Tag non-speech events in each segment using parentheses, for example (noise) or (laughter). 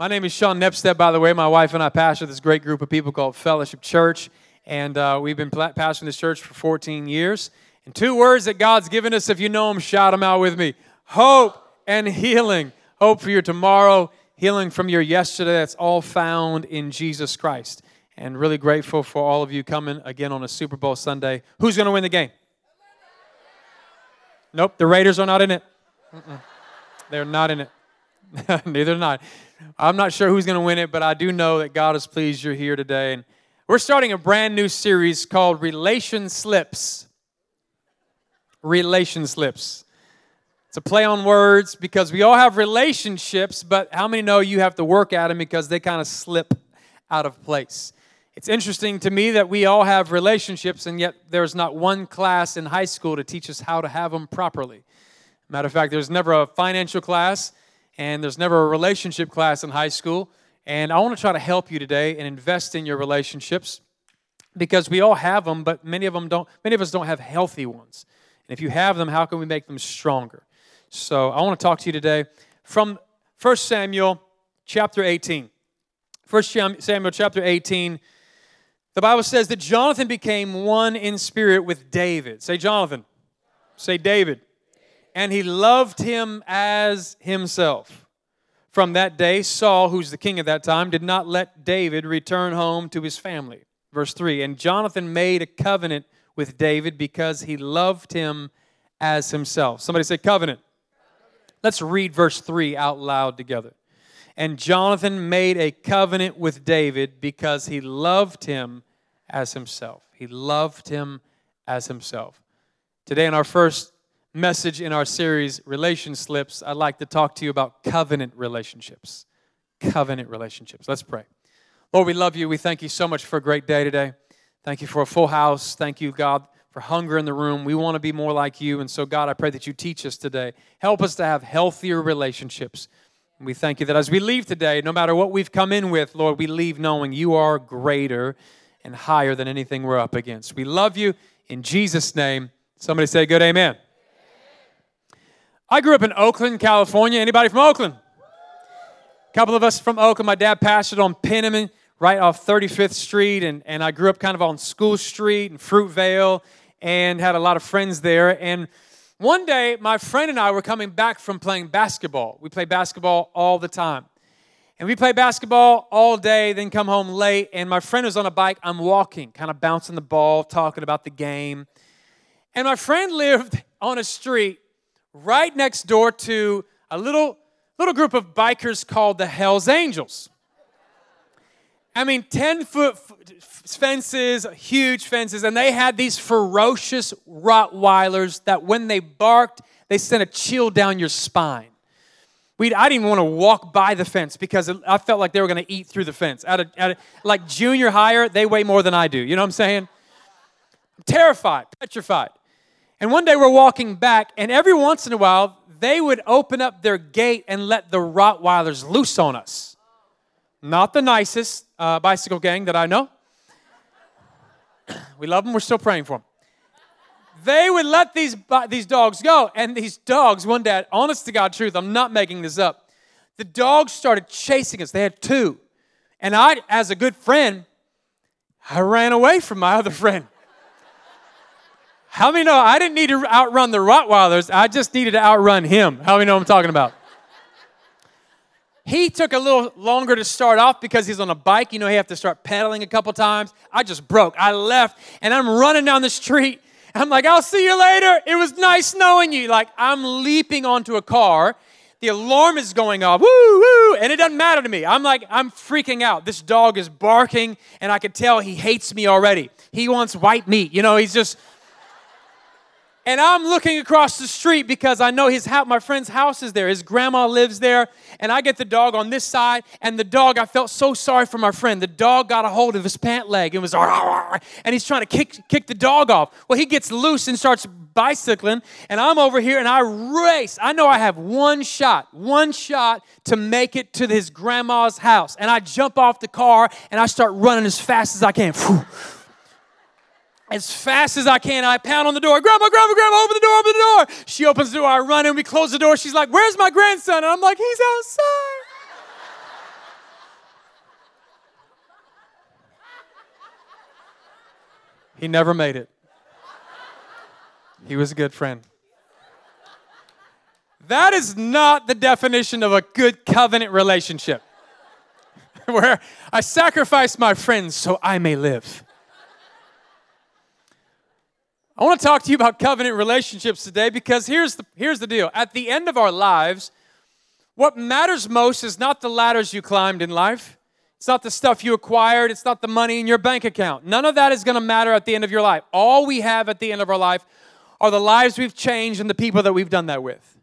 My name is Sean Nepstead, by the way. My wife and I pastor this great group of people called Fellowship Church, and uh, we've been pastoring this church for 14 years. And two words that God's given us, if you know them, shout them out with me hope and healing. Hope for your tomorrow, healing from your yesterday. That's all found in Jesus Christ. And really grateful for all of you coming again on a Super Bowl Sunday. Who's going to win the game? Nope, the Raiders are not in it. Mm-mm. They're not in it. (laughs) Neither not. I'm not sure who's going to win it, but I do know that God is pleased you're here today. And we're starting a brand new series called Relation Slips. Relation Slips. It's a play on words because we all have relationships, but how many know you have to work at them because they kind of slip out of place? It's interesting to me that we all have relationships, and yet there's not one class in high school to teach us how to have them properly. Matter of fact, there's never a financial class and there's never a relationship class in high school. And I want to try to help you today and invest in your relationships because we all have them, but many of them don't. Many of us don't have healthy ones. And if you have them, how can we make them stronger? So I want to talk to you today from 1 Samuel chapter 18. 1 Samuel chapter 18. The Bible says that Jonathan became one in spirit with David. Say Jonathan. Say David and he loved him as himself. From that day, Saul, who's the king at that time, did not let David return home to his family. Verse 3 And Jonathan made a covenant with David because he loved him as himself. Somebody say covenant. Let's read verse 3 out loud together. And Jonathan made a covenant with David because he loved him as himself. He loved him as himself. Today, in our first message in our series, Relation Slips, I'd like to talk to you about covenant relationships. Covenant relationships. Let's pray. Lord, we love you. We thank you so much for a great day today. Thank you for a full house. Thank you, God, for hunger in the room. We want to be more like you. And so, God, I pray that you teach us today. Help us to have healthier relationships. And we thank you that as we leave today, no matter what we've come in with, Lord, we leave knowing you are greater and higher than anything we're up against. We love you in Jesus' name. Somebody say good amen. I grew up in Oakland, California. Anybody from Oakland? A couple of us from Oakland. My dad pastored on Penniman, right off 35th Street, and, and I grew up kind of on School Street and Fruitvale and had a lot of friends there. And one day, my friend and I were coming back from playing basketball. We play basketball all the time. And we play basketball all day, then come home late. And my friend was on a bike. I'm walking, kind of bouncing the ball, talking about the game. And my friend (laughs) lived on a street right next door to a little, little group of bikers called the Hells Angels. I mean, 10 foot fences, huge fences, and they had these ferocious Rottweilers that when they barked, they sent a chill down your spine. We'd, I didn't want to walk by the fence because I felt like they were going to eat through the fence. At a, at a, like junior higher, they weigh more than I do. You know what I'm saying? I'm terrified, petrified. And one day we're walking back, and every once in a while, they would open up their gate and let the Rottweilers loose on us. Not the nicest uh, bicycle gang that I know. we love them, we're still praying for them. They would let these, these dogs go, and these dogs, one day, honest to God truth, I'm not making this up, the dogs started chasing us. They had two. And I, as a good friend, I ran away from my other friend. How many know I didn't need to outrun the Rottweilers? I just needed to outrun him. How many know I'm talking about? He took a little longer to start off because he's on a bike. You know, he have to start pedaling a couple times. I just broke. I left and I'm running down the street. I'm like, I'll see you later. It was nice knowing you. Like, I'm leaping onto a car. The alarm is going off. Woo, woo. And it doesn't matter to me. I'm like, I'm freaking out. This dog is barking, and I can tell he hates me already. He wants white meat. You know, he's just and I'm looking across the street because I know his my friend's house is there. His grandma lives there. And I get the dog on this side. And the dog, I felt so sorry for my friend. The dog got a hold of his pant leg and was, and he's trying to kick, kick the dog off. Well, he gets loose and starts bicycling. And I'm over here and I race. I know I have one shot, one shot to make it to his grandma's house. And I jump off the car and I start running as fast as I can as fast as I can, I pound on the door. Grandma, grandma, grandma, open the door, open the door. She opens the door. I run in. We close the door. She's like, Where's my grandson? And I'm like, He's outside. he never made it. He was a good friend. That is not the definition of a good covenant relationship, (laughs) where I sacrifice my friends so I may live. I want to talk to you about covenant relationships today because here's the, here's the deal. At the end of our lives, what matters most is not the ladders you climbed in life. It's not the stuff you acquired. It's not the money in your bank account. None of that is going to matter at the end of your life. All we have at the end of our life are the lives we've changed and the people that we've done that with.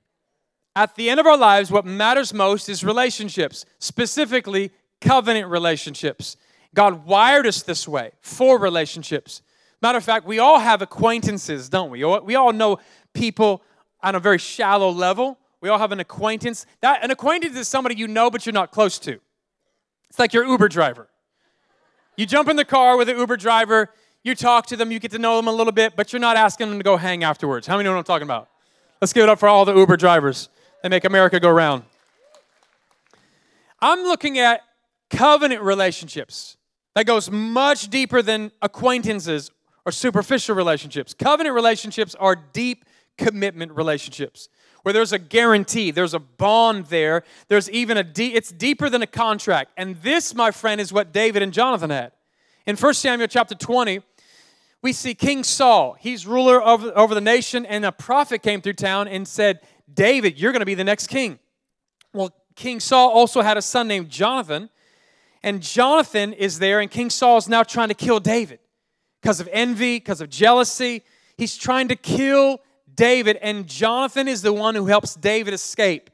At the end of our lives, what matters most is relationships, specifically covenant relationships. God wired us this way for relationships. Matter of fact, we all have acquaintances, don't we? We all know people on a very shallow level. We all have an acquaintance. That an acquaintance is somebody you know but you're not close to. It's like your Uber driver. You jump in the car with an Uber driver, you talk to them, you get to know them a little bit, but you're not asking them to go hang afterwards. How many know what I'm talking about? Let's give it up for all the Uber drivers. They make America go round. I'm looking at covenant relationships that goes much deeper than acquaintances or superficial relationships. Covenant relationships are deep commitment relationships where there's a guarantee, there's a bond there, there's even a de- it's deeper than a contract. And this, my friend, is what David and Jonathan had. In 1 Samuel chapter 20, we see King Saul. He's ruler over the nation, and a prophet came through town and said, David, you're going to be the next king. Well, King Saul also had a son named Jonathan, and Jonathan is there, and King Saul is now trying to kill David because of envy, because of jealousy. He's trying to kill David, and Jonathan is the one who helps David escape.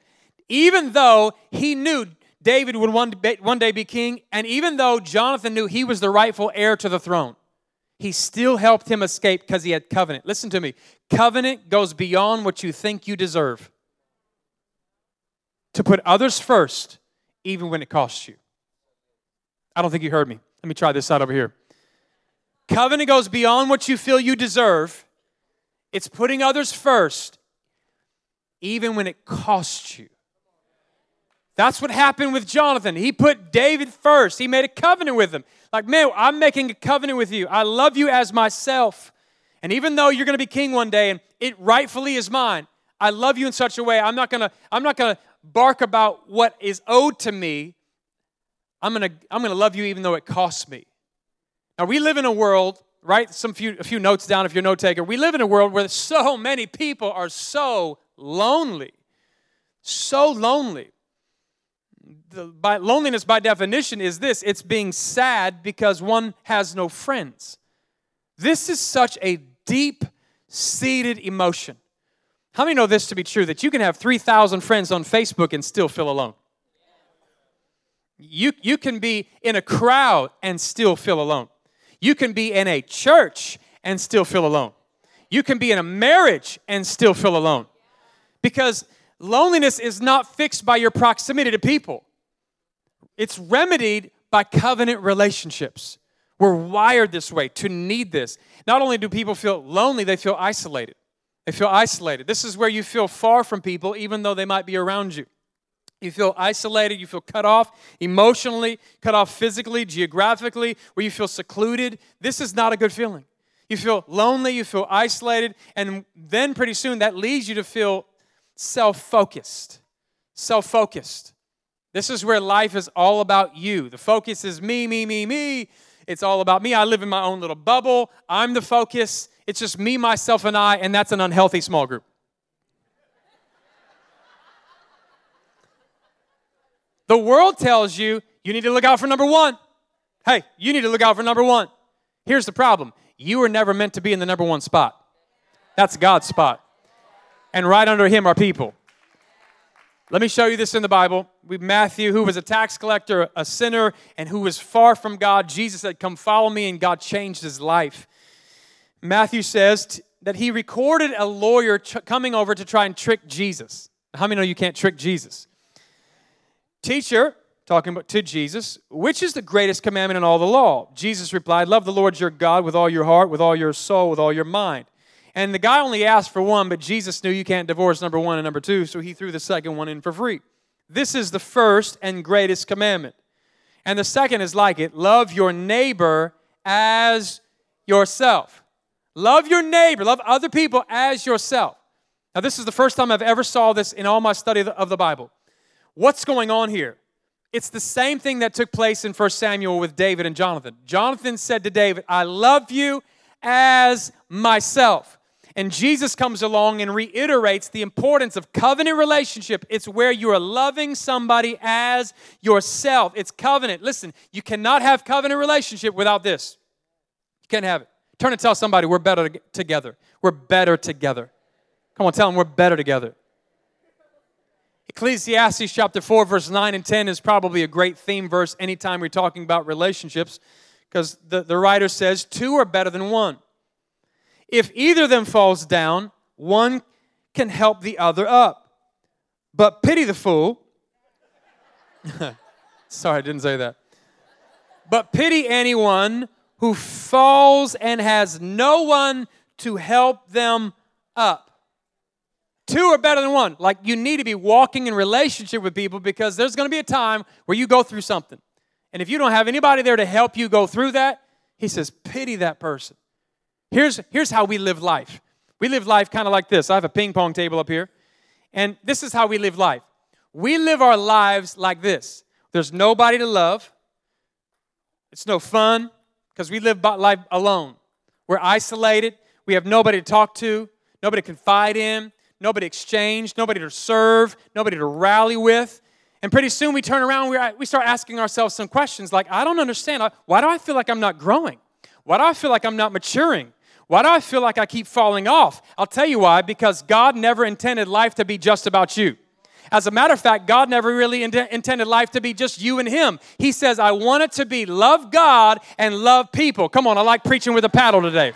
Even though he knew David would one day be king, and even though Jonathan knew he was the rightful heir to the throne, he still helped him escape because he had covenant. Listen to me covenant goes beyond what you think you deserve. To put others first, even when it costs you. I don't think you heard me. Let me try this out over here. Covenant goes beyond what you feel you deserve it's putting others first, even when it costs you. That's what happened with Jonathan. He put David first. He made a covenant with him. Like, man, I'm making a covenant with you. I love you as myself. And even though you're going to be king one day and it rightfully is mine, I love you in such a way. I'm not going to I'm not going to bark about what is owed to me. I'm going to I'm going to love you even though it costs me. Now, we live in a world write some few, a few notes down if you're a note taker. We live in a world where so many people are so lonely. So lonely. The, by, loneliness, by definition, is this it's being sad because one has no friends. This is such a deep seated emotion. How many know this to be true that you can have 3,000 friends on Facebook and still feel alone? You, you can be in a crowd and still feel alone. You can be in a church and still feel alone. You can be in a marriage and still feel alone. Because loneliness is not fixed by your proximity to people, it's remedied by covenant relationships. We're wired this way to need this. Not only do people feel lonely, they feel isolated. They feel isolated. This is where you feel far from people, even though they might be around you. You feel isolated, you feel cut off emotionally, cut off physically, geographically, where you feel secluded. This is not a good feeling. You feel lonely, you feel isolated, and then pretty soon that leads you to feel self focused. Self focused. This is where life is all about you. The focus is me, me, me, me. It's all about me. I live in my own little bubble. I'm the focus. It's just me, myself, and I, and that's an unhealthy small group. The world tells you you need to look out for number one. Hey, you need to look out for number one. Here's the problem you were never meant to be in the number one spot. That's God's spot. And right under him are people. Let me show you this in the Bible. We Matthew, who was a tax collector, a sinner, and who was far from God. Jesus said, Come follow me, and God changed his life. Matthew says that he recorded a lawyer coming over to try and trick Jesus. How many know you can't trick Jesus? Teacher, talking to Jesus, which is the greatest commandment in all the law? Jesus replied, Love the Lord your God with all your heart, with all your soul, with all your mind. And the guy only asked for one, but Jesus knew you can't divorce number one and number two, so he threw the second one in for free. This is the first and greatest commandment. And the second is like it love your neighbor as yourself. Love your neighbor, love other people as yourself. Now, this is the first time I've ever saw this in all my study of the Bible. What's going on here? It's the same thing that took place in 1 Samuel with David and Jonathan. Jonathan said to David, I love you as myself. And Jesus comes along and reiterates the importance of covenant relationship. It's where you are loving somebody as yourself. It's covenant. Listen, you cannot have covenant relationship without this. You can't have it. Turn and tell somebody we're better together. We're better together. Come on, tell them we're better together. Ecclesiastes chapter 4, verse 9 and 10 is probably a great theme verse anytime we're talking about relationships because the, the writer says, Two are better than one. If either of them falls down, one can help the other up. But pity the fool. (laughs) Sorry, I didn't say that. But pity anyone who falls and has no one to help them up. Two are better than one. Like you need to be walking in relationship with people because there's going to be a time where you go through something. And if you don't have anybody there to help you go through that, he says, pity that person. Here's, here's how we live life. We live life kind of like this. I have a ping pong table up here. And this is how we live life. We live our lives like this. There's nobody to love. It's no fun because we live life alone. We're isolated. We have nobody to talk to, nobody to confide in nobody exchanged, nobody to serve, nobody to rally with. And pretty soon we turn around and uh, we start asking ourselves some questions like, I don't understand. Why do I feel like I'm not growing? Why do I feel like I'm not maturing? Why do I feel like I keep falling off? I'll tell you why because God never intended life to be just about you. As a matter of fact, God never really int- intended life to be just you and Him. He says, I want it to be love God and love people. Come on, I like preaching with a paddle today.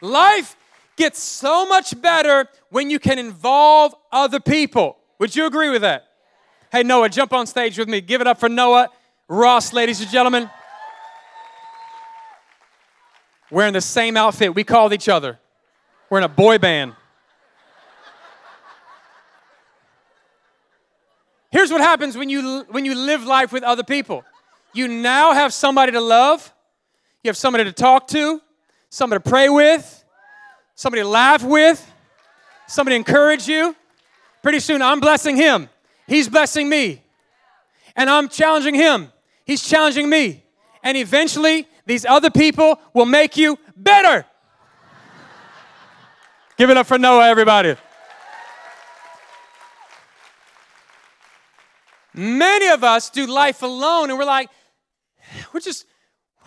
Life gets so much better when you can involve other people. Would you agree with that? Hey, Noah, jump on stage with me. Give it up for Noah Ross, ladies and gentlemen. Wearing the same outfit. We called each other. We're in a boy band. Here's what happens when you, when you live life with other people you now have somebody to love, you have somebody to talk to, somebody to pray with, somebody to laugh with, somebody to encourage you. Pretty soon, I'm blessing him. He's blessing me. And I'm challenging him. He's challenging me. And eventually, these other people will make you better. Give it up for Noah, everybody. Many of us do life alone and we're like, we're just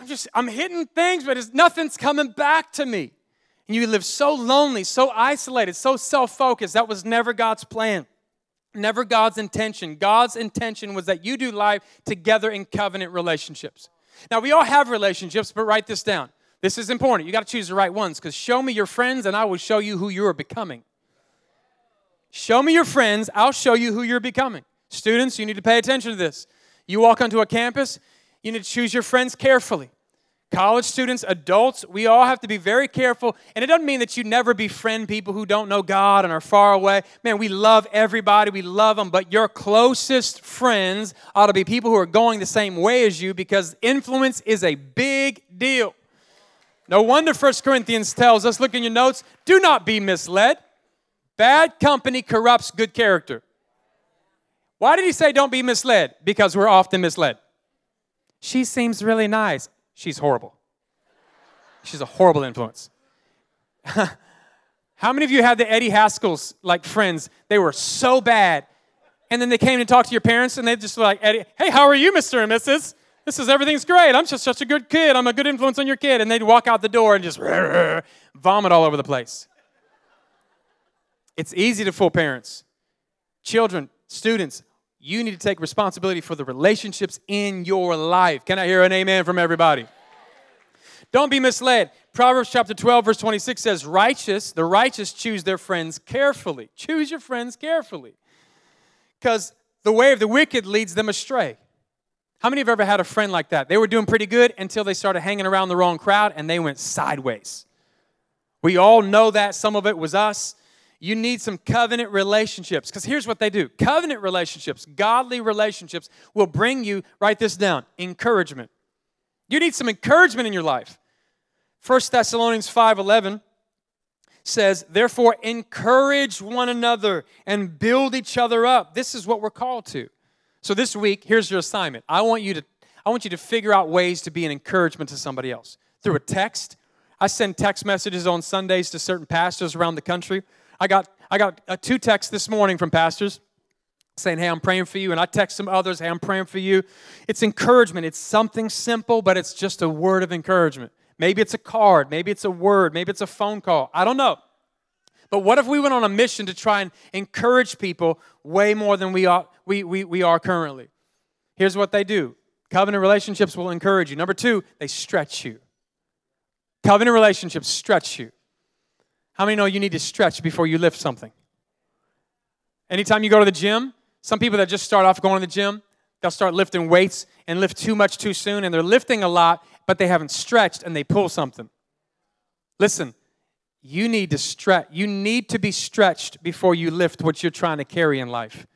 I'm just, I'm hitting things, but nothing's coming back to me. And you live so lonely, so isolated, so self focused. That was never God's plan, never God's intention. God's intention was that you do life together in covenant relationships. Now, we all have relationships, but write this down. This is important. You got to choose the right ones because show me your friends and I will show you who you are becoming. Show me your friends, I'll show you who you're becoming. Students, you need to pay attention to this. You walk onto a campus, you need to choose your friends carefully. College students, adults, we all have to be very careful. And it doesn't mean that you never befriend people who don't know God and are far away. Man, we love everybody, we love them, but your closest friends ought to be people who are going the same way as you because influence is a big deal. No wonder 1 Corinthians tells us look in your notes, do not be misled. Bad company corrupts good character. Why did he say don't be misled? Because we're often misled. She seems really nice. She's horrible. She's a horrible influence. (laughs) How many of you had the Eddie Haskells like friends? They were so bad. And then they came to talk to your parents and they just were like, Eddie, hey, how are you, Mr. and Mrs.? This is everything's great. I'm just such a good kid. I'm a good influence on your kid. And they'd walk out the door and just (laughs) vomit all over the place. It's easy to fool parents. Children, students, you need to take responsibility for the relationships in your life. Can I hear an amen from everybody? Don't be misled. Proverbs chapter 12, verse 26 says, Righteous, the righteous choose their friends carefully. Choose your friends carefully. Because the way of the wicked leads them astray. How many have ever had a friend like that? They were doing pretty good until they started hanging around the wrong crowd and they went sideways. We all know that. Some of it was us you need some covenant relationships. Because here's what they do covenant relationships, godly relationships, will bring you, write this down, encouragement. You need some encouragement in your life. 1 Thessalonians 5:11 says, "Therefore encourage one another and build each other up." This is what we're called to. So this week, here's your assignment. I want you to I want you to figure out ways to be an encouragement to somebody else. Through a text. I send text messages on Sundays to certain pastors around the country. I got I got uh, two texts this morning from pastors saying, Hey, I'm praying for you. And I text some others, Hey, I'm praying for you. It's encouragement. It's something simple, but it's just a word of encouragement. Maybe it's a card, maybe it's a word, maybe it's a phone call. I don't know. But what if we went on a mission to try and encourage people way more than we are, we, we, we are currently? Here's what they do covenant relationships will encourage you. Number two, they stretch you. Covenant relationships stretch you. How many know you need to stretch before you lift something? Anytime you go to the gym, some people that just start off going to the gym, they'll start lifting weights and lift too much too soon, and they're lifting a lot, but they haven't stretched and they pull something. Listen, you need to stretch. You need to be stretched before you lift what you're trying to carry in life.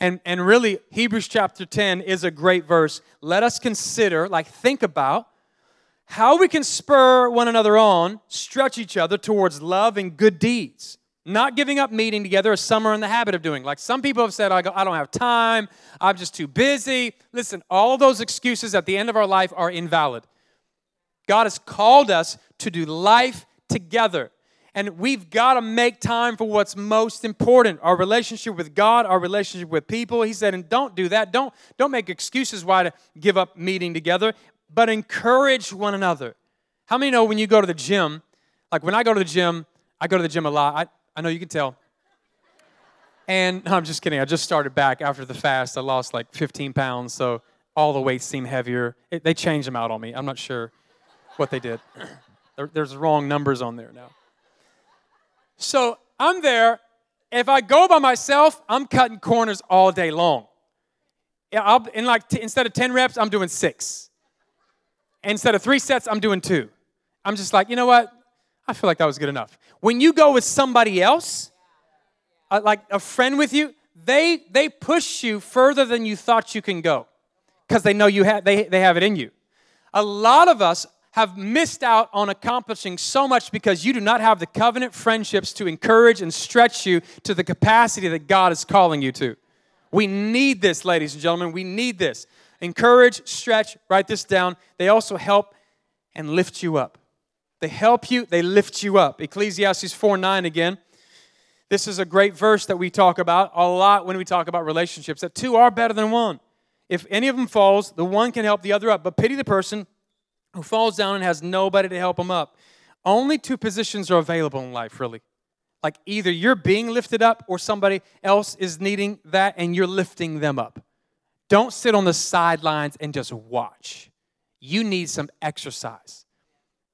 And, and really, Hebrews chapter 10 is a great verse. Let us consider, like, think about how we can spur one another on, stretch each other towards love and good deeds. Not giving up meeting together as some are in the habit of doing. Like some people have said, I, go, I don't have time, I'm just too busy. Listen, all those excuses at the end of our life are invalid. God has called us to do life together. And we've got to make time for what's most important our relationship with God, our relationship with people. He said, and don't do that. Don't, don't make excuses why to give up meeting together, but encourage one another. How many know when you go to the gym, like when I go to the gym, I go to the gym a lot. I, I know you can tell. And no, I'm just kidding. I just started back after the fast. I lost like 15 pounds, so all the weights seem heavier. It, they changed them out on me. I'm not sure what they did. (coughs) there, there's wrong numbers on there now. So I'm there. If I go by myself, I'm cutting corners all day long. I'll, in like t- instead of 10 reps, I'm doing six. Instead of three sets, I'm doing two. I'm just like, you know what? I feel like that was good enough. When you go with somebody else, uh, like a friend with you, they they push you further than you thought you can go because they know you have they, they have it in you. A lot of us have missed out on accomplishing so much because you do not have the covenant friendships to encourage and stretch you to the capacity that God is calling you to. We need this, ladies and gentlemen. We need this. Encourage, stretch, write this down. They also help and lift you up. They help you, they lift you up. Ecclesiastes 4 9 again. This is a great verse that we talk about a lot when we talk about relationships that two are better than one. If any of them falls, the one can help the other up. But pity the person who falls down and has nobody to help him up. Only two positions are available in life, really. Like either you're being lifted up or somebody else is needing that and you're lifting them up. Don't sit on the sidelines and just watch. You need some exercise.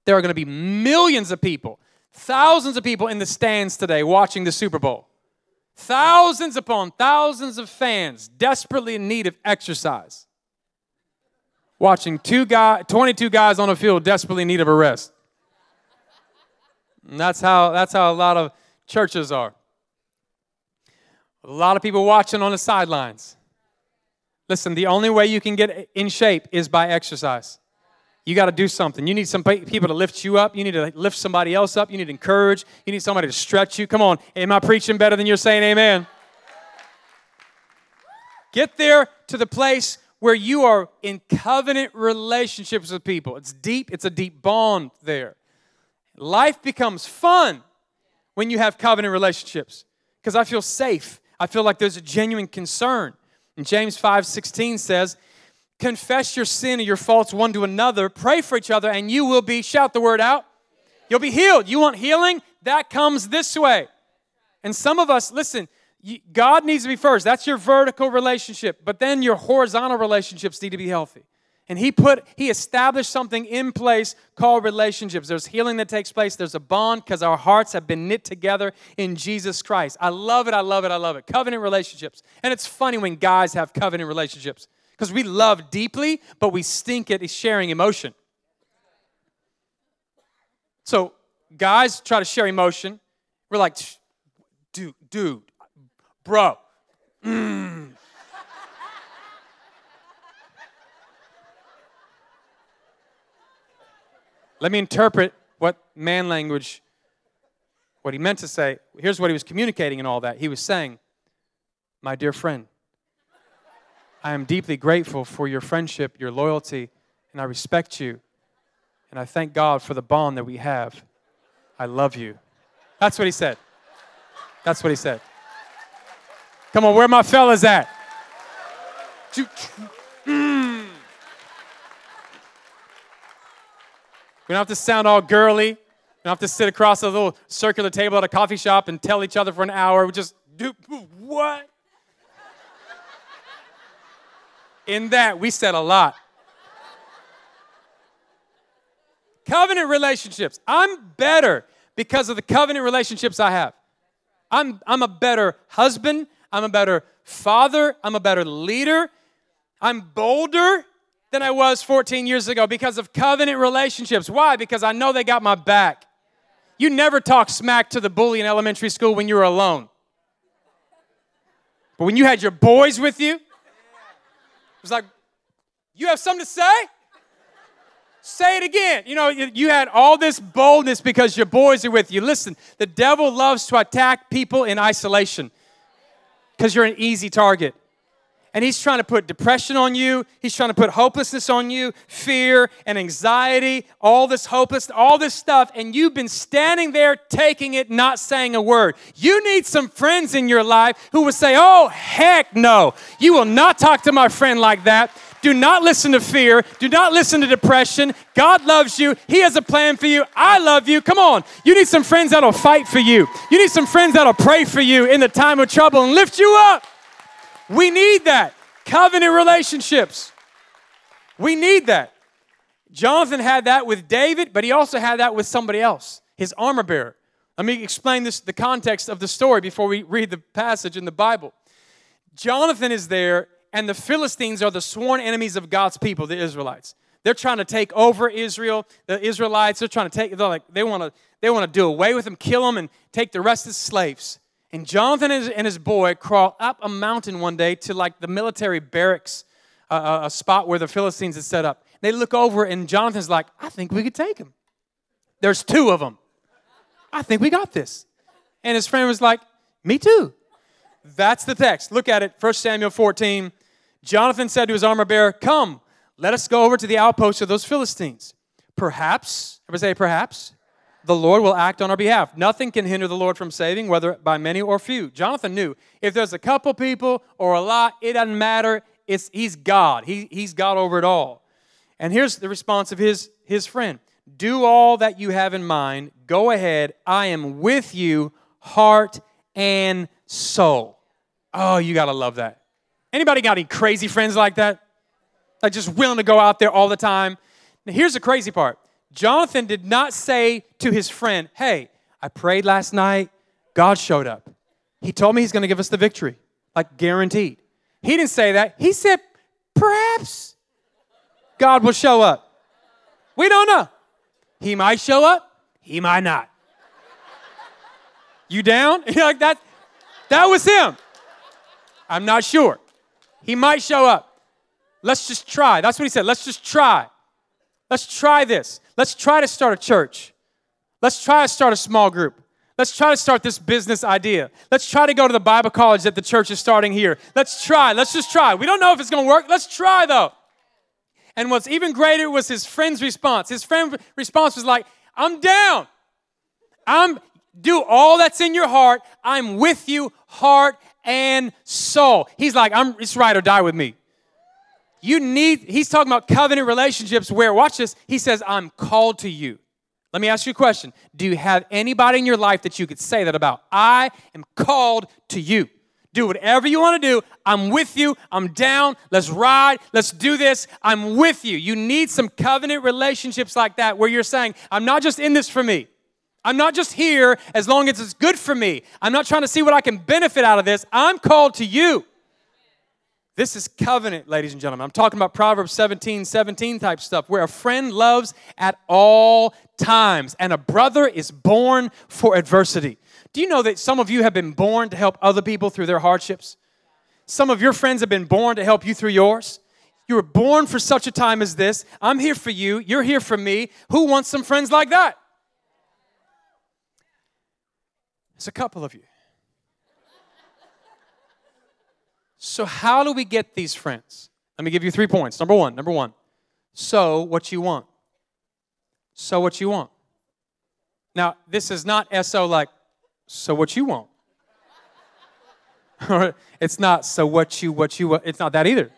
There are going to be millions of people, thousands of people in the stands today watching the Super Bowl. Thousands upon thousands of fans desperately in need of exercise. Watching two guy, 22 guys on a field desperately in need of a rest. And that's how, that's how a lot of churches are. A lot of people watching on the sidelines. Listen, the only way you can get in shape is by exercise. You got to do something. You need some people to lift you up. You need to lift somebody else up. You need to encourage. You need somebody to stretch you. Come on. Am I preaching better than you're saying amen? Get there to the place where you are in covenant relationships with people. It's deep, it's a deep bond there. Life becomes fun when you have covenant relationships because I feel safe. I feel like there's a genuine concern. And James 5 16 says, confess your sin and your faults one to another, pray for each other, and you will be, shout the word out, you'll be healed. You want healing? That comes this way. And some of us, listen, God needs to be first. That's your vertical relationship. But then your horizontal relationships need to be healthy. And he put, he established something in place called relationships. There's healing that takes place. There's a bond because our hearts have been knit together in Jesus Christ. I love it. I love it. I love it. Covenant relationships. And it's funny when guys have covenant relationships because we love deeply, but we stink at sharing emotion. So, guys try to share emotion. We're like, dude, dude, bro. Mm. Let me interpret what man language, what he meant to say. Here's what he was communicating in all that. He was saying, My dear friend, I am deeply grateful for your friendship, your loyalty, and I respect you. And I thank God for the bond that we have. I love you. That's what he said. That's what he said. Come on, where my fellas at? We don't have to sound all girly. We don't have to sit across a little circular table at a coffee shop and tell each other for an hour. We just do what? In that, we said a lot. Covenant relationships. I'm better because of the covenant relationships I have. I'm, I'm a better husband. I'm a better father. I'm a better leader. I'm bolder than I was 14 years ago because of covenant relationships. Why? Because I know they got my back. You never talk smack to the bully in elementary school when you were alone. But when you had your boys with you, it was like, you have something to say? Say it again. You know, you had all this boldness because your boys are with you. Listen, the devil loves to attack people in isolation because you're an easy target and he's trying to put depression on you. He's trying to put hopelessness on you, fear and anxiety, all this hopeless, all this stuff. And you've been standing there taking it, not saying a word. You need some friends in your life who will say, Oh, heck no. You will not talk to my friend like that. Do not listen to fear. Do not listen to depression. God loves you. He has a plan for you. I love you. Come on. You need some friends that'll fight for you. You need some friends that'll pray for you in the time of trouble and lift you up. We need that. Covenant relationships. We need that. Jonathan had that with David, but he also had that with somebody else, his armor bearer. Let me explain this the context of the story before we read the passage in the Bible. Jonathan is there, and the Philistines are the sworn enemies of God's people, the Israelites. They're trying to take over Israel, the Israelites. They're trying to take, they're like, they want to, they want to do away with them, kill them, and take the rest as slaves. And Jonathan and his boy crawl up a mountain one day to like the military barracks, uh, a spot where the Philistines had set up. They look over, and Jonathan's like, I think we could take him. There's two of them. I think we got this. And his friend was like, Me too. That's the text. Look at it, 1 Samuel 14. Jonathan said to his armor bearer, Come, let us go over to the outpost of those Philistines. Perhaps, everybody say, perhaps, the Lord will act on our behalf. Nothing can hinder the Lord from saving, whether by many or few. Jonathan knew if there's a couple people or a lot, it doesn't matter. It's, he's God. He, he's God over it all. And here's the response of his, his friend Do all that you have in mind. Go ahead. I am with you, heart and soul. Oh, you got to love that. Anybody got any crazy friends like that? Like just willing to go out there all the time? Now, here's the crazy part Jonathan did not say to his friend, Hey, I prayed last night, God showed up. He told me he's going to give us the victory, like guaranteed. He didn't say that. He said, Perhaps God will show up. We don't know. He might show up, he might not. You down? (laughs) Like that. That was him. I'm not sure. He might show up. Let's just try. That's what he said. Let's just try. Let's try this. Let's try to start a church. Let's try to start a small group. Let's try to start this business idea. Let's try to go to the Bible college that the church is starting here. Let's try. Let's just try. We don't know if it's going to work. Let's try though. And what's even greater was his friend's response. His friend's response was like, I'm down. I'm do all that's in your heart. I'm with you, heart and soul. He's like, I'm it's right or die with me. You need, he's talking about covenant relationships where, watch this, he says, I'm called to you. Let me ask you a question. Do you have anybody in your life that you could say that about? I am called to you. Do whatever you want to do. I'm with you. I'm down. Let's ride. Let's do this. I'm with you. You need some covenant relationships like that where you're saying, I'm not just in this for me. I'm not just here as long as it's good for me. I'm not trying to see what I can benefit out of this. I'm called to you. This is covenant, ladies and gentlemen. I'm talking about Proverbs 17, 17 type stuff, where a friend loves at all times and a brother is born for adversity. Do you know that some of you have been born to help other people through their hardships? Some of your friends have been born to help you through yours. You were born for such a time as this. I'm here for you. You're here for me. Who wants some friends like that? It's a couple of you. So, how do we get these friends? Let me give you three points. Number one, number one, sow what you want. Sow what you want. Now, this is not SO like, so what you want. (laughs) it's not so what you, what you, it's not that either.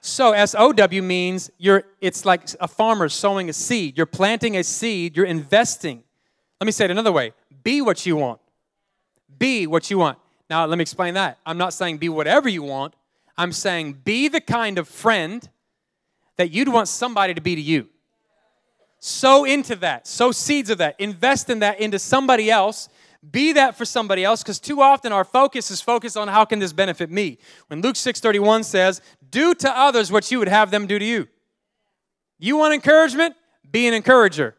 So S-O-W means you're, it's like a farmer sowing a seed. You're planting a seed, you're investing. Let me say it another way. Be what you want. Be what you want. Now, let me explain that. I'm not saying be whatever you want. I'm saying be the kind of friend that you'd want somebody to be to you. Sow into that, sow seeds of that, invest in that into somebody else. Be that for somebody else because too often our focus is focused on how can this benefit me. When Luke 6:31 says, "Do to others what you would have them do to you." You want encouragement? Be an encourager.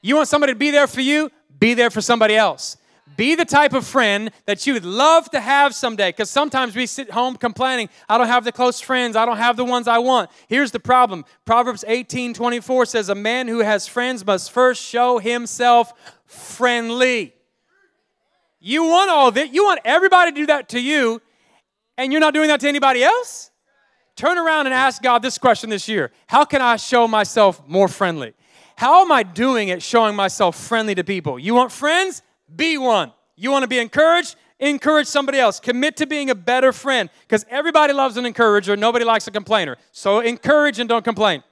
You want somebody to be there for you? Be there for somebody else. Be the type of friend that you would love to have someday because sometimes we sit home complaining, I don't have the close friends, I don't have the ones I want. Here's the problem Proverbs 18 24 says, A man who has friends must first show himself friendly. You want all of it, you want everybody to do that to you, and you're not doing that to anybody else? Turn around and ask God this question this year How can I show myself more friendly? How am I doing at showing myself friendly to people? You want friends? Be one. You want to be encouraged? Encourage somebody else. Commit to being a better friend because everybody loves an encourager. Nobody likes a complainer. So encourage and don't complain.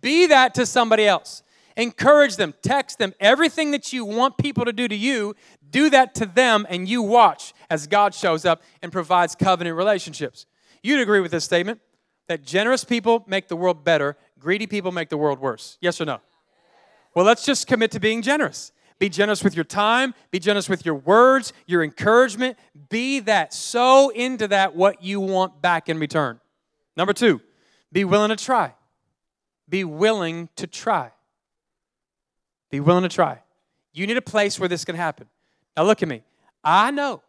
Be that to somebody else. Encourage them, text them. Everything that you want people to do to you, do that to them, and you watch as God shows up and provides covenant relationships. You'd agree with this statement that generous people make the world better, greedy people make the world worse. Yes or no? Well, let's just commit to being generous. Be generous with your time. Be generous with your words, your encouragement. Be that. Sow into that what you want back in return. Number two, be willing to try. Be willing to try. Be willing to try. You need a place where this can happen. Now, look at me. I know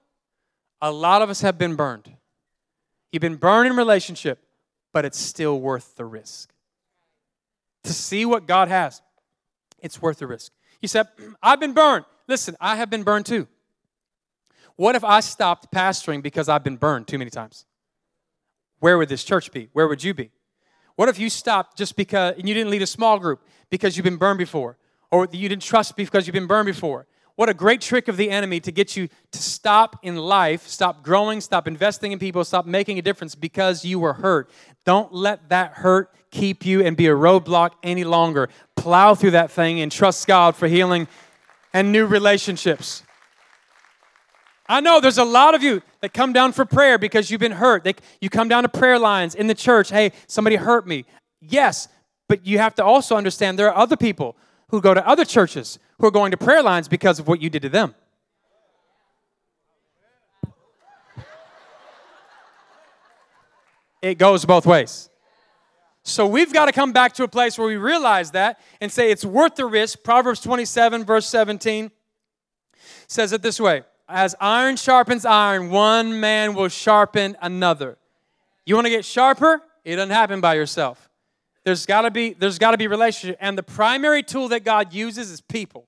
a lot of us have been burned. You've been burned in relationship, but it's still worth the risk. To see what God has, it's worth the risk. You said, I've been burned. Listen, I have been burned too. What if I stopped pastoring because I've been burned too many times? Where would this church be? Where would you be? What if you stopped just because, and you didn't lead a small group because you've been burned before, or you didn't trust because you've been burned before? What a great trick of the enemy to get you to stop in life, stop growing, stop investing in people, stop making a difference because you were hurt. Don't let that hurt keep you and be a roadblock any longer. Plow through that thing and trust God for healing and new relationships. I know there's a lot of you that come down for prayer because you've been hurt. They, you come down to prayer lines in the church. Hey, somebody hurt me. Yes, but you have to also understand there are other people who go to other churches who are going to prayer lines because of what you did to them. It goes both ways. So we've got to come back to a place where we realize that and say it's worth the risk. Proverbs 27, verse 17 says it this way As iron sharpens iron, one man will sharpen another. You want to get sharper? It doesn't happen by yourself. There's got to be there's got to be relationship and the primary tool that God uses is people.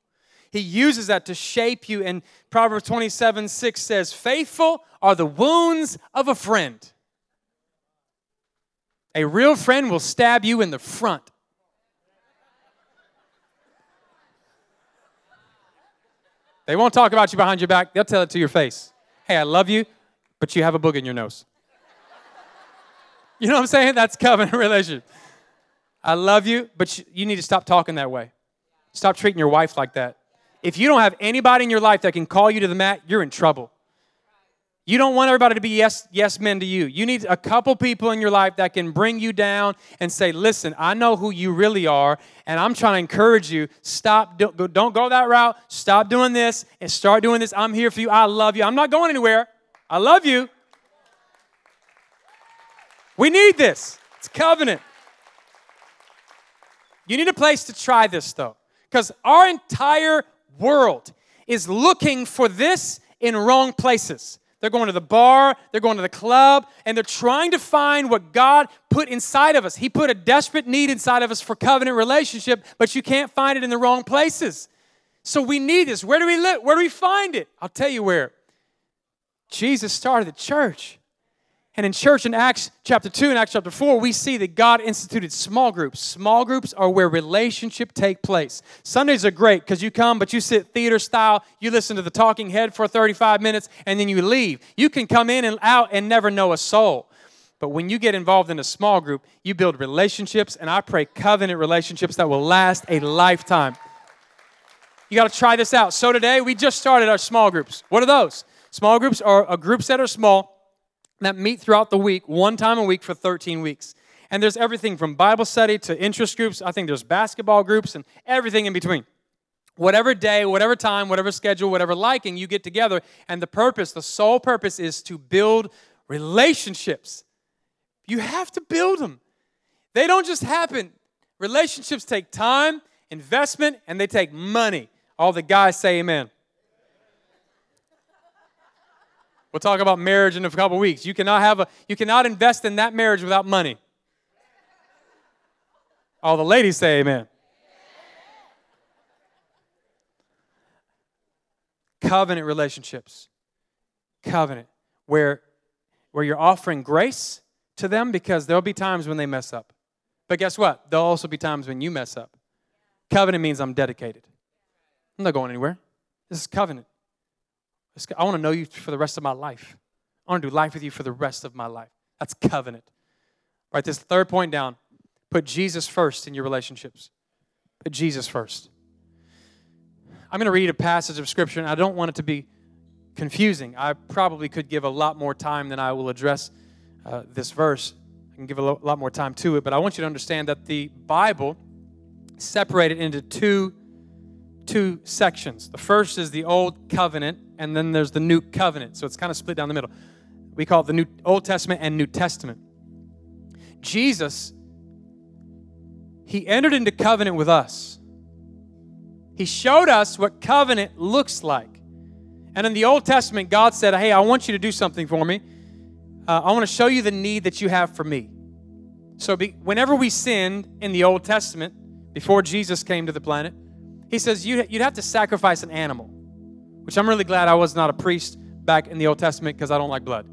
He uses that to shape you and Proverbs 27 6 says, Faithful are the wounds of a friend. A real friend will stab you in the front. They won't talk about you behind your back, they'll tell it to your face. Hey, I love you, but you have a boog in your nose. You know what I'm saying? That's covenant (laughs) relationship. I love you, but you need to stop talking that way. Stop treating your wife like that. If you don't have anybody in your life that can call you to the mat, you're in trouble. You don't want everybody to be yes, yes men to you. You need a couple people in your life that can bring you down and say, listen, I know who you really are, and I'm trying to encourage you. Stop, don't, don't go that route. Stop doing this and start doing this. I'm here for you. I love you. I'm not going anywhere. I love you. We need this. It's covenant. You need a place to try this though, because our entire world is looking for this in wrong places. They're going to the bar, they're going to the club, and they're trying to find what God put inside of us. He put a desperate need inside of us for covenant relationship, but you can't find it in the wrong places. So we need this. Where do we live? Where do we find it? I'll tell you where. Jesus started the church. And in church in Acts chapter 2 and Acts chapter 4, we see that God instituted small groups. Small groups are where relationship take place. Sundays are great because you come, but you sit theater style, you listen to the talking head for 35 minutes, and then you leave. You can come in and out and never know a soul. But when you get involved in a small group, you build relationships, and I pray covenant relationships that will last a lifetime. You got to try this out. So today, we just started our small groups. What are those? Small groups are groups that are small that meet throughout the week, one time a week for 13 weeks. And there's everything from Bible study to interest groups. I think there's basketball groups and everything in between. Whatever day, whatever time, whatever schedule, whatever liking, you get together. And the purpose, the sole purpose, is to build relationships. You have to build them. They don't just happen. Relationships take time, investment, and they take money. All the guys say amen. We'll talk about marriage in a couple weeks. You cannot have a you cannot invest in that marriage without money. All the ladies say amen. Covenant relationships. Covenant where where you're offering grace to them because there'll be times when they mess up. But guess what? There'll also be times when you mess up. Covenant means I'm dedicated. I'm not going anywhere. This is covenant. I want to know you for the rest of my life. I want to do life with you for the rest of my life. That's covenant. Write this third point down. Put Jesus first in your relationships. Put Jesus first. I'm going to read a passage of Scripture, and I don't want it to be confusing. I probably could give a lot more time than I will address uh, this verse. I can give a lo- lot more time to it, but I want you to understand that the Bible separated into two two sections. The first is the Old Covenant, and then there's the New Covenant. So it's kind of split down the middle. We call it the New Old Testament and New Testament. Jesus, he entered into covenant with us. He showed us what covenant looks like. And in the Old Testament, God said, Hey, I want you to do something for me. Uh, I want to show you the need that you have for me. So, be, whenever we sinned in the Old Testament, before Jesus came to the planet, he says you'd, you'd have to sacrifice an animal, which I'm really glad I was not a priest back in the Old Testament because I don't like blood.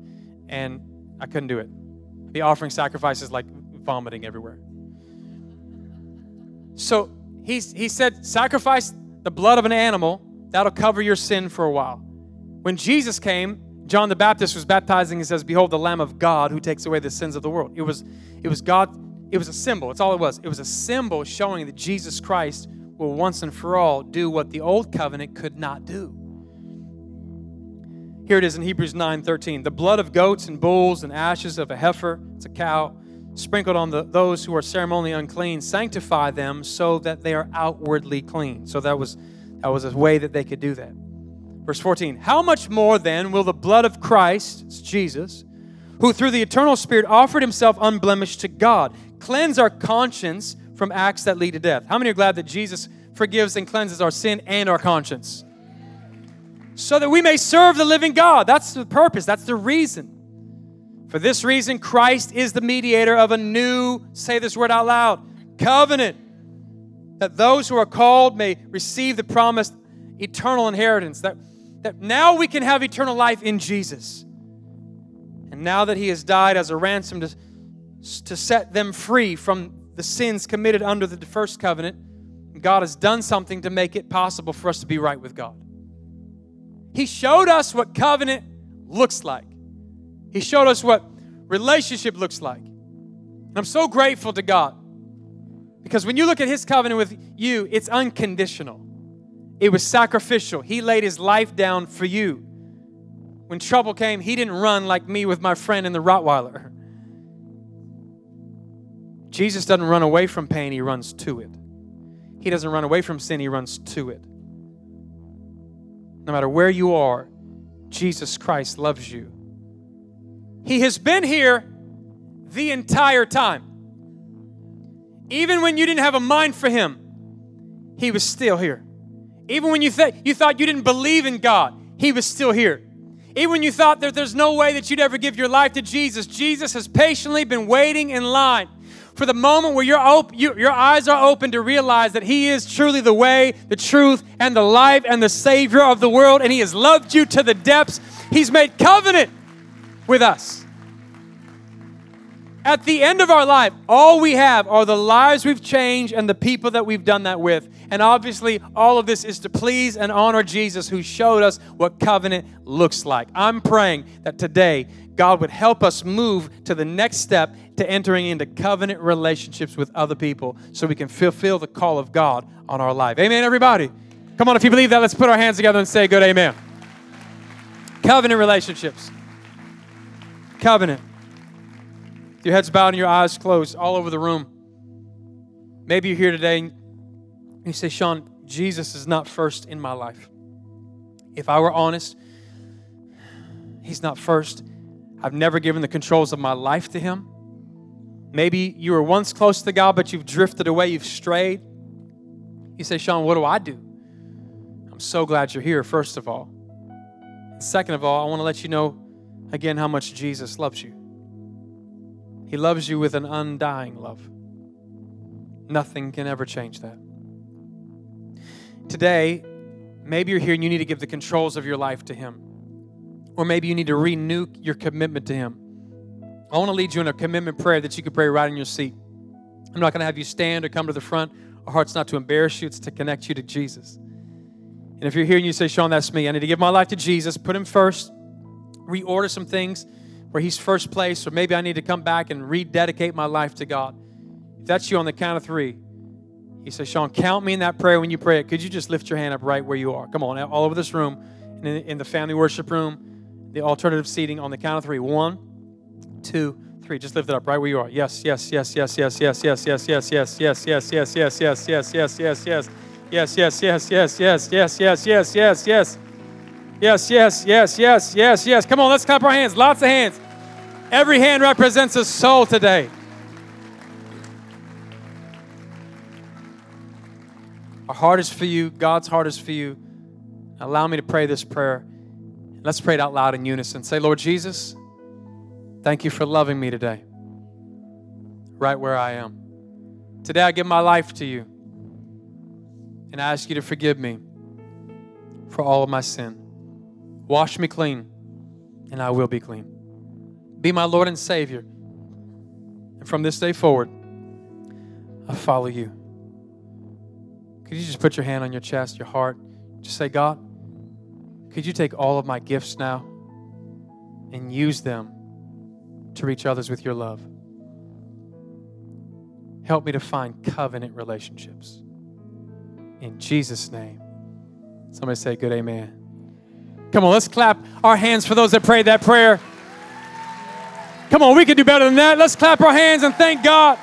And I couldn't do it. The offering sacrifices like vomiting everywhere. So he's, he said, sacrifice the blood of an animal, that'll cover your sin for a while. When Jesus came, John the Baptist was baptizing, he says, Behold the Lamb of God who takes away the sins of the world. It was, it was God, it was a symbol. It's all it was. It was a symbol showing that Jesus Christ will once and for all do what the old covenant could not do. Here it is in Hebrews 9:13. The blood of goats and bulls and ashes of a heifer, it's a cow, sprinkled on the, those who are ceremonially unclean, sanctify them so that they are outwardly clean. So that was that was a way that they could do that. Verse 14. How much more then will the blood of Christ, it's Jesus, who through the eternal Spirit offered himself unblemished to God, cleanse our conscience from acts that lead to death. How many are glad that Jesus forgives and cleanses our sin and our conscience? So that we may serve the living God. That's the purpose, that's the reason. For this reason, Christ is the mediator of a new, say this word out loud, covenant, that those who are called may receive the promised eternal inheritance, that, that now we can have eternal life in Jesus. And now that He has died as a ransom to, to set them free from the sins committed under the first covenant, God has done something to make it possible for us to be right with God. He showed us what covenant looks like. He showed us what relationship looks like. And I'm so grateful to God because when you look at His covenant with you, it's unconditional, it was sacrificial. He laid His life down for you. When trouble came, He didn't run like me with my friend in the Rottweiler. Jesus doesn't run away from pain, he runs to it. He doesn't run away from sin, he runs to it. No matter where you are, Jesus Christ loves you. He has been here the entire time. Even when you didn't have a mind for him, he was still here. Even when you, th- you thought you didn't believe in God, he was still here. Even when you thought that there's no way that you'd ever give your life to Jesus, Jesus has patiently been waiting in line for the moment where your, op- you, your eyes are open to realize that He is truly the way, the truth, and the life and the Savior of the world, and He has loved you to the depths. He's made covenant with us. At the end of our life, all we have are the lives we've changed and the people that we've done that with. And obviously, all of this is to please and honor Jesus who showed us what covenant looks like. I'm praying that today God would help us move to the next step to entering into covenant relationships with other people so we can fulfill the call of God on our life. Amen, everybody. Come on, if you believe that, let's put our hands together and say good amen. Covenant relationships. Covenant. Your heads bowed and your eyes closed all over the room. Maybe you're here today and you say, Sean, Jesus is not first in my life. If I were honest, He's not first. I've never given the controls of my life to Him. Maybe you were once close to God, but you've drifted away, you've strayed. You say, Sean, what do I do? I'm so glad you're here, first of all. Second of all, I want to let you know again how much Jesus loves you. He loves you with an undying love. Nothing can ever change that. Today, maybe you're here and you need to give the controls of your life to Him. Or maybe you need to renew your commitment to Him. I want to lead you in a commitment prayer that you can pray right in your seat. I'm not going to have you stand or come to the front. Our heart's not to embarrass you, it's to connect you to Jesus. And if you're here and you say, Sean, that's me, I need to give my life to Jesus, put Him first, reorder some things where He's first place, or maybe I need to come back and rededicate my life to God. If that's you on the count of three, you say, Sean, count me in that prayer when you pray it. Could you just lift your hand up right where you are? Come on, all over this room, in the family worship room, the alternative seating on the count of three. One, two, three. Just lift it up right where you are. Yes, yes, yes, yes, yes, yes, yes, yes, yes, yes, yes, yes, yes, yes, yes, yes, yes, yes, yes. Yes, yes, yes, yes, yes, yes, yes, yes, yes, yes. Yes, yes, yes, yes, yes, yes. Come on, let's clap our hands. Lots of hands. Every hand represents a soul today. Our heart is for you. God's heart is for you. Allow me to pray this prayer. Let's pray it out loud in unison. Say, Lord Jesus, thank you for loving me today, right where I am. Today I give my life to you, and I ask you to forgive me for all of my sin. Wash me clean, and I will be clean. Be my Lord and Savior. And from this day forward, I follow you. Could you just put your hand on your chest, your heart? Just say, God, could you take all of my gifts now and use them to reach others with your love? Help me to find covenant relationships. In Jesus' name. Somebody say, Good amen. Come on, let's clap our hands for those that prayed that prayer. Come on, we can do better than that. Let's clap our hands and thank God.